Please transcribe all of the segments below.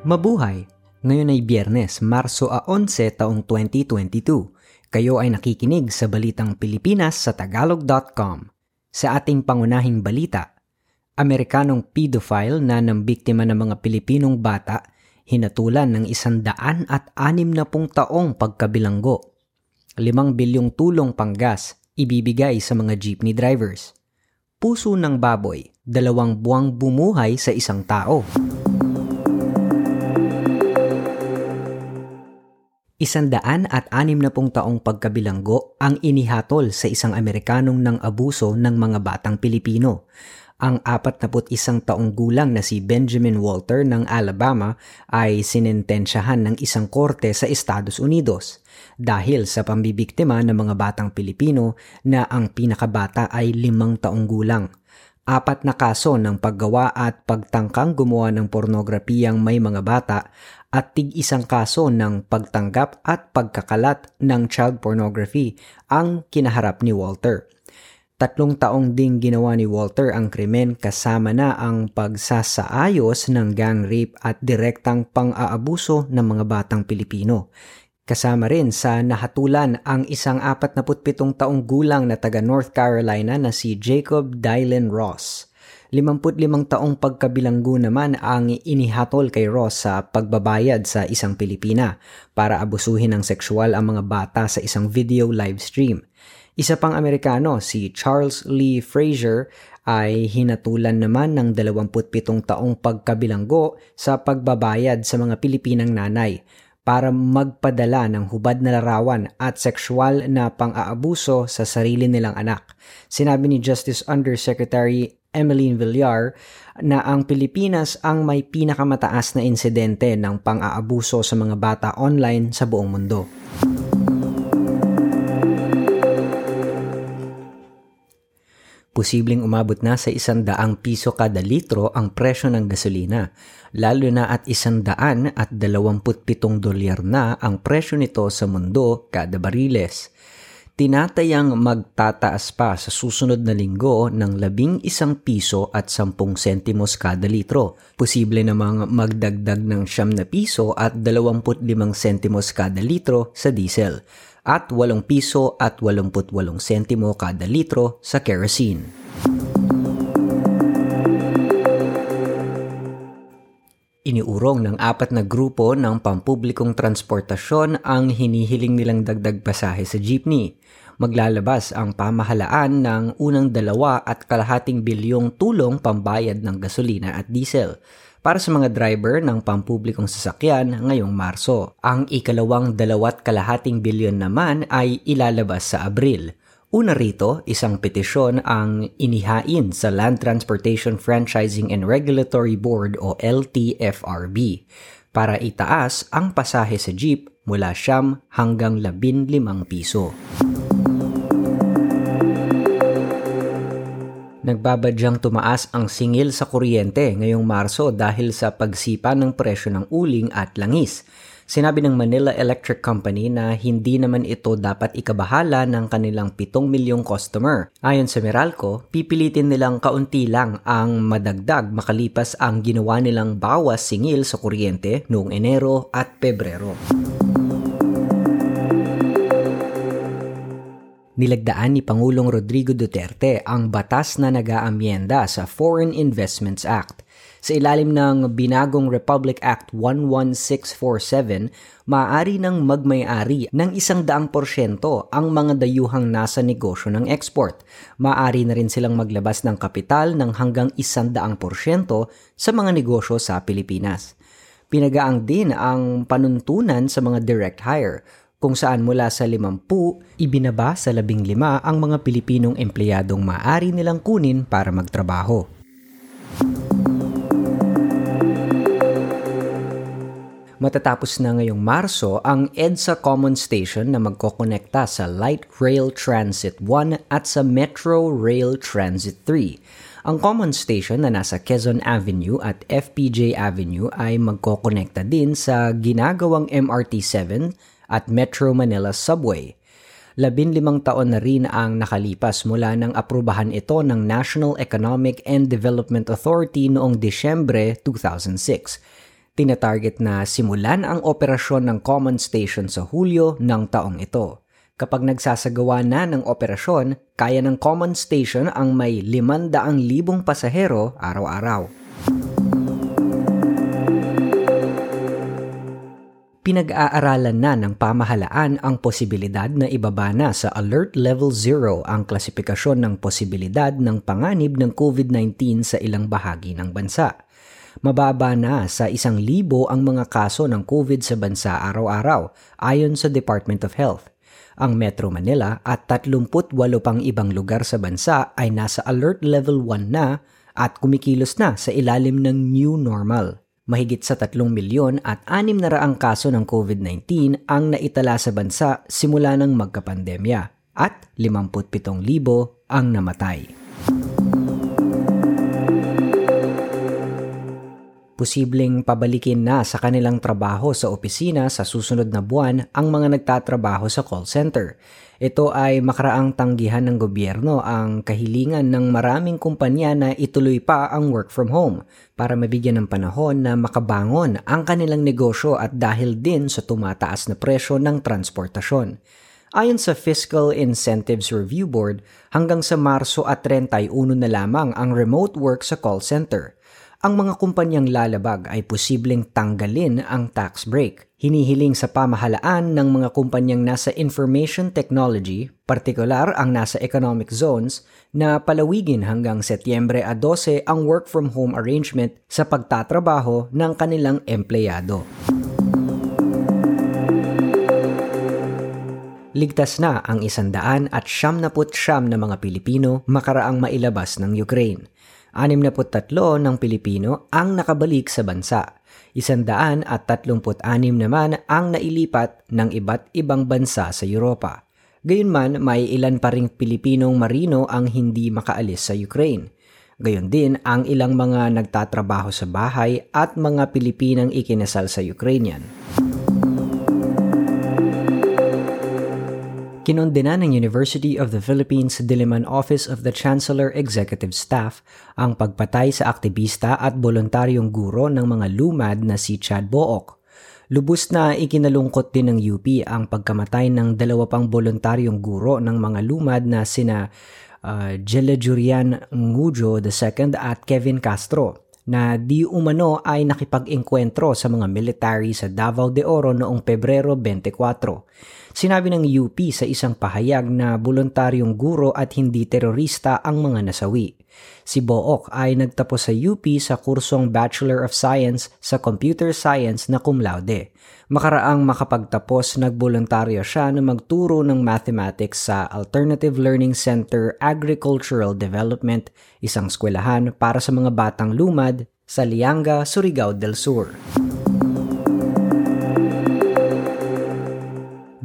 Mabuhay! Ngayon ay Biyernes, Marso a 11 taong 2022. Kayo ay nakikinig sa Balitang Pilipinas sa Tagalog.com. Sa ating pangunahing balita, Amerikanong pedophile na nambiktima ng mga Pilipinong bata hinatulan ng isandaan at anim na pung taong pagkabilanggo. Limang bilyong tulong panggas ibibigay sa mga jeepney drivers. Puso ng baboy, dalawang buwang bumuhay sa isang tao. Isandaan at anim na pong taong pagkabilanggo ang inihatol sa isang Amerikanong ng abuso ng mga batang Pilipino. Ang 41 taong gulang na si Benjamin Walter ng Alabama ay sinentensyahan ng isang korte sa Estados Unidos dahil sa pambibiktima ng mga batang Pilipino na ang pinakabata ay limang taong gulang apat na kaso ng paggawa at pagtangkang gumawa ng pornografiyang may mga bata at tig isang kaso ng pagtanggap at pagkakalat ng child pornography ang kinaharap ni Walter. Tatlong taong ding ginawa ni Walter ang krimen kasama na ang pagsasaayos ng gang rape at direktang pang-aabuso ng mga batang Pilipino. Kasama rin sa nahatulan ang isang 47 taong gulang na taga North Carolina na si Jacob Dylan Ross. 55 taong pagkabilanggo naman ang inihatol kay Ross sa pagbabayad sa isang Pilipina para abusuhin ng sexual ang mga bata sa isang video live stream. Isa pang Amerikano, si Charles Lee Frazier, ay hinatulan naman ng 27 taong pagkabilanggo sa pagbabayad sa mga Pilipinang nanay para magpadala ng hubad na larawan at sexual na pang-aabuso sa sarili nilang anak. Sinabi ni Justice Undersecretary Emmeline Villar na ang Pilipinas ang may pinakamataas na insidente ng pang-aabuso sa mga bata online sa buong mundo. Posibleng umabot na sa isang daang piso kada litro ang presyo ng gasolina, lalo na at isang daan at dalawamput pitong dolyar na ang presyo nito sa mundo kada bariles. Tinatayang magtataas pa sa susunod na linggo ng labing isang piso at sampung sentimos kada litro. Posible namang magdagdag ng siyam na piso at dalawamput limang sentimos kada litro sa diesel at 8 piso at 88 sentimo kada litro sa kerosene. Iniurong ng apat na grupo ng pampublikong transportasyon ang hinihiling nilang dagdag pasahe sa jeepney. Maglalabas ang pamahalaan ng unang dalawa at kalahating bilyong tulong pambayad ng gasolina at diesel para sa mga driver ng pampublikong sasakyan ngayong Marso. Ang ikalawang dalawat kalahating bilyon naman ay ilalabas sa Abril. Una rito, isang petisyon ang inihain sa Land Transportation Franchising and Regulatory Board o LTFRB para itaas ang pasahe sa jeep mula siyam hanggang labin limang piso. Nagbabadyang tumaas ang singil sa kuryente ngayong Marso dahil sa pagsipa ng presyo ng uling at langis. Sinabi ng Manila Electric Company na hindi naman ito dapat ikabahala ng kanilang 7 milyong customer. Ayon sa Meralco, pipilitin nilang kaunti lang ang madagdag makalipas ang ginawa nilang bawas singil sa kuryente noong Enero at Pebrero. nilagdaan ni Pangulong Rodrigo Duterte ang batas na nag-aamyenda sa Foreign Investments Act. Sa ilalim ng binagong Republic Act 11647, maaari nang magmay-ari ng isang daang porsyento ang mga dayuhang nasa negosyo ng export. Maaari na rin silang maglabas ng kapital ng hanggang isang daang porsyento sa mga negosyo sa Pilipinas. Pinagaang din ang panuntunan sa mga direct hire kung saan mula sa 50, ibinaba sa 15 ang mga Pilipinong empleyadong maaari nilang kunin para magtrabaho. Matatapos na ngayong Marso ang EDSA Common Station na magkokonekta sa Light Rail Transit 1 at sa Metro Rail Transit 3. Ang common station na nasa Quezon Avenue at FPJ Avenue ay magkokonekta din sa ginagawang MRT 7 at Metro Manila Subway. Labinlimang taon na rin ang nakalipas mula nang aprubahan ito ng National Economic and Development Authority noong Disyembre 2006. Tinatarget na simulan ang operasyon ng Common Station sa Hulyo ng taong ito. Kapag nagsasagawa na ng operasyon, kaya ng Common Station ang may 500,000 pasahero araw-araw. Pinag-aaralan na ng pamahalaan ang posibilidad na ibaba na sa Alert Level 0 ang klasifikasyon ng posibilidad ng panganib ng COVID-19 sa ilang bahagi ng bansa. Mababa na sa isang libo ang mga kaso ng COVID sa bansa araw-araw ayon sa Department of Health. Ang Metro Manila at 38 pang ibang lugar sa bansa ay nasa Alert Level 1 na at kumikilos na sa ilalim ng New Normal. Mahigit sa 3 milyon at 6 na raang kaso ng COVID-19 ang naitala sa bansa simula ng magkapandemya at 57,000 ang namatay. Posibleng pabalikin na sa kanilang trabaho sa opisina sa susunod na buwan ang mga nagtatrabaho sa call center ito ay makaraang tanggihan ng gobyerno ang kahilingan ng maraming kumpanya na ituloy pa ang work from home para mabigyan ng panahon na makabangon ang kanilang negosyo at dahil din sa tumataas na presyo ng transportasyon. Ayon sa Fiscal Incentives Review Board, hanggang sa Marso at 31 na lamang ang remote work sa call center – ang mga kumpanyang lalabag ay posibleng tanggalin ang tax break. Hinihiling sa pamahalaan ng mga kumpanyang nasa information technology, partikular ang nasa economic zones, na palawigin hanggang Setyembre a 12 ang work from home arrangement sa pagtatrabaho ng kanilang empleyado. Ligtas na ang isandaan at siyam na siyam na mga Pilipino makaraang mailabas ng Ukraine. 63 ng Pilipino ang nakabalik sa bansa. Isandaan at 36 naman ang nailipat ng iba't ibang bansa sa Europa. Gayunman, may ilan pa ring Pilipinong marino ang hindi makaalis sa Ukraine. Gayon din ang ilang mga nagtatrabaho sa bahay at mga Pilipinang ikinasal sa Ukrainian. Kinondena ng University of the Philippines Diliman Office of the Chancellor Executive Staff ang pagpatay sa aktivista at voluntaryong guro ng mga lumad na si Chad Book. Lubos na ikinalungkot din ng UP ang pagkamatay ng dalawa pang voluntaryong guro ng mga lumad na sina uh, Jelle Jurian Ngujo II at Kevin Castro na di umano ay nakipag-engkwentro sa mga military sa Davao de Oro noong Pebrero 24. Sinabi ng UP sa isang pahayag na voluntaryong guro at hindi terorista ang mga nasawi. Si Book ay nagtapos sa UP sa kursong Bachelor of Science sa Computer Science na cum laude. Makaraang makapagtapos, nagboluntaryo siya na magturo ng mathematics sa Alternative Learning Center Agricultural Development, isang skwelahan para sa mga batang lumad sa Lianga, Surigao del Sur.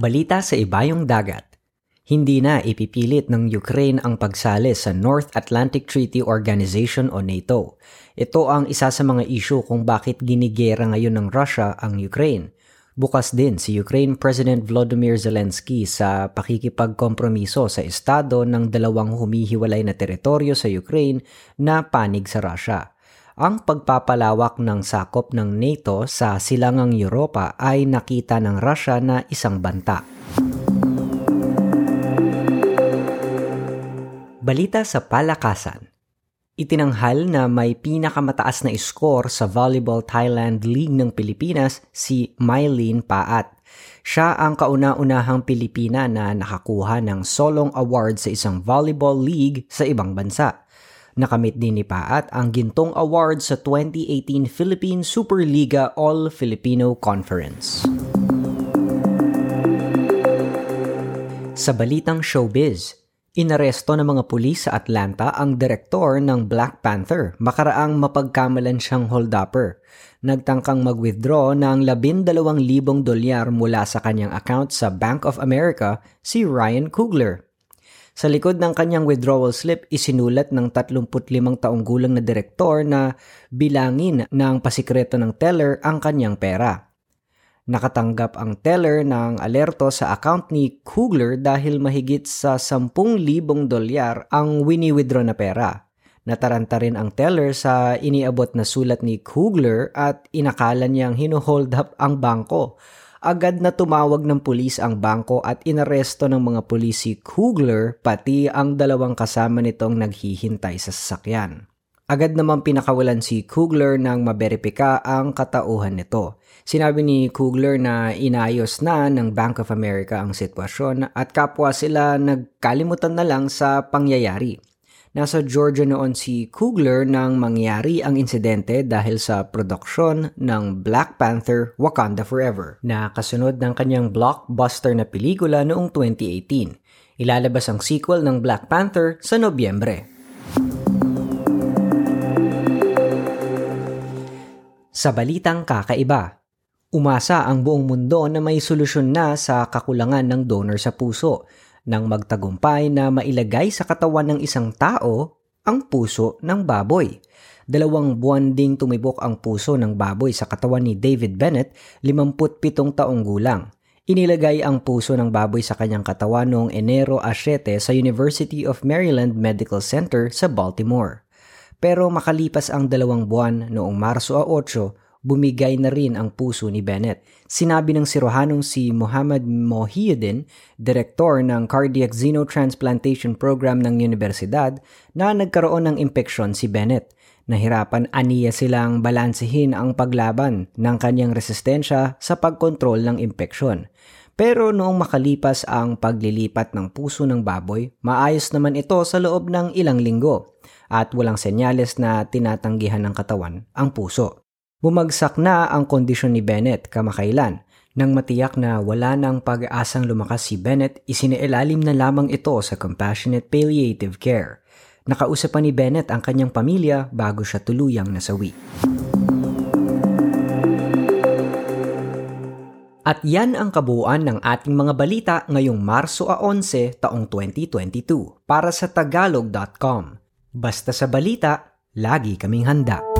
Balita sa ibayong dagat. Hindi na ipipilit ng Ukraine ang pagsali sa North Atlantic Treaty Organization o NATO. Ito ang isa sa mga isyu kung bakit ginigera ngayon ng Russia ang Ukraine. Bukas din si Ukraine President Volodymyr Zelensky sa pakikipagkompromiso sa estado ng dalawang humihiwalay na teritoryo sa Ukraine na panig sa Russia. Ang pagpapalawak ng sakop ng NATO sa silangang Europa ay nakita ng Russia na isang banta. Balita sa palakasan. Itinanghal na may pinakamataas na score sa Volleyball Thailand League ng Pilipinas si Mylene Paat. Siya ang kauna-unahang Pilipina na nakakuha ng Solong Award sa isang volleyball league sa ibang bansa. Nakamit din ni Paat ang Gintong Award sa 2018 Philippine Superliga All-Filipino Conference. Sa balitang showbiz, Inaresto ng mga pulis sa Atlanta ang direktor ng Black Panther makaraang mapagkamalan siyang holdupper. Nagtangkang mag-withdraw ng 12,000 dolyar mula sa kanyang account sa Bank of America si Ryan Coogler. Sa likod ng kanyang withdrawal slip, isinulat ng 35 taong gulang na direktor na bilangin ng pasikreto ng teller ang kanyang pera. Nakatanggap ang teller ng alerto sa account ni Kugler dahil mahigit sa 10,000 dolyar ang wini-withdraw na pera. Nataranta rin ang teller sa iniabot na sulat ni Kugler at inakala niyang hinuhold up ang bangko. Agad na tumawag ng pulis ang bangko at inaresto ng mga pulis si Kugler pati ang dalawang kasama nitong naghihintay sa sasakyan. Agad naman pinakawalan si Kugler nang maberipika ang katauhan nito. Sinabi ni Kugler na inayos na ng Bank of America ang sitwasyon at kapwa sila nagkalimutan na lang sa pangyayari. Nasa Georgia noon si Kugler nang mangyari ang insidente dahil sa produksyon ng Black Panther Wakanda Forever na kasunod ng kanyang blockbuster na pelikula noong 2018. Ilalabas ang sequel ng Black Panther sa Nobyembre. Sa balitang kakaiba, umasa ang buong mundo na may solusyon na sa kakulangan ng donor sa puso nang magtagumpay na mailagay sa katawan ng isang tao ang puso ng baboy. Dalawang buwan ding tumibok ang puso ng baboy sa katawan ni David Bennett, 57 taong gulang. Inilagay ang puso ng baboy sa kanyang katawan noong Enero 7 sa University of Maryland Medical Center sa Baltimore. Pero makalipas ang dalawang buwan noong Marso 8, bumigay na rin ang puso ni Bennett. Sinabi ng sirohanong si Muhammad Mohieddin, direktor ng Cardiac Xenotransplantation Program ng Universidad, na nagkaroon ng impeksyon si Bennett. Nahirapan aniya silang balansehin ang paglaban ng kanyang resistensya sa pagkontrol ng impeksyon. Pero noong makalipas ang paglilipat ng puso ng baboy, maayos naman ito sa loob ng ilang linggo at walang senyales na tinatanggihan ng katawan ang puso. Bumagsak na ang kondisyon ni Bennett kamakailan. Nang matiyak na wala nang pag-aasang lumakas si Bennett, isinielalim na lamang ito sa compassionate palliative care. Nakausap pa ni Bennett ang kanyang pamilya bago siya tuluyang nasawi. At yan ang kabuuan ng ating mga balita ngayong Marso 11 taong 2022 para sa tagalog.com. Basta sa balita, lagi kaming handa.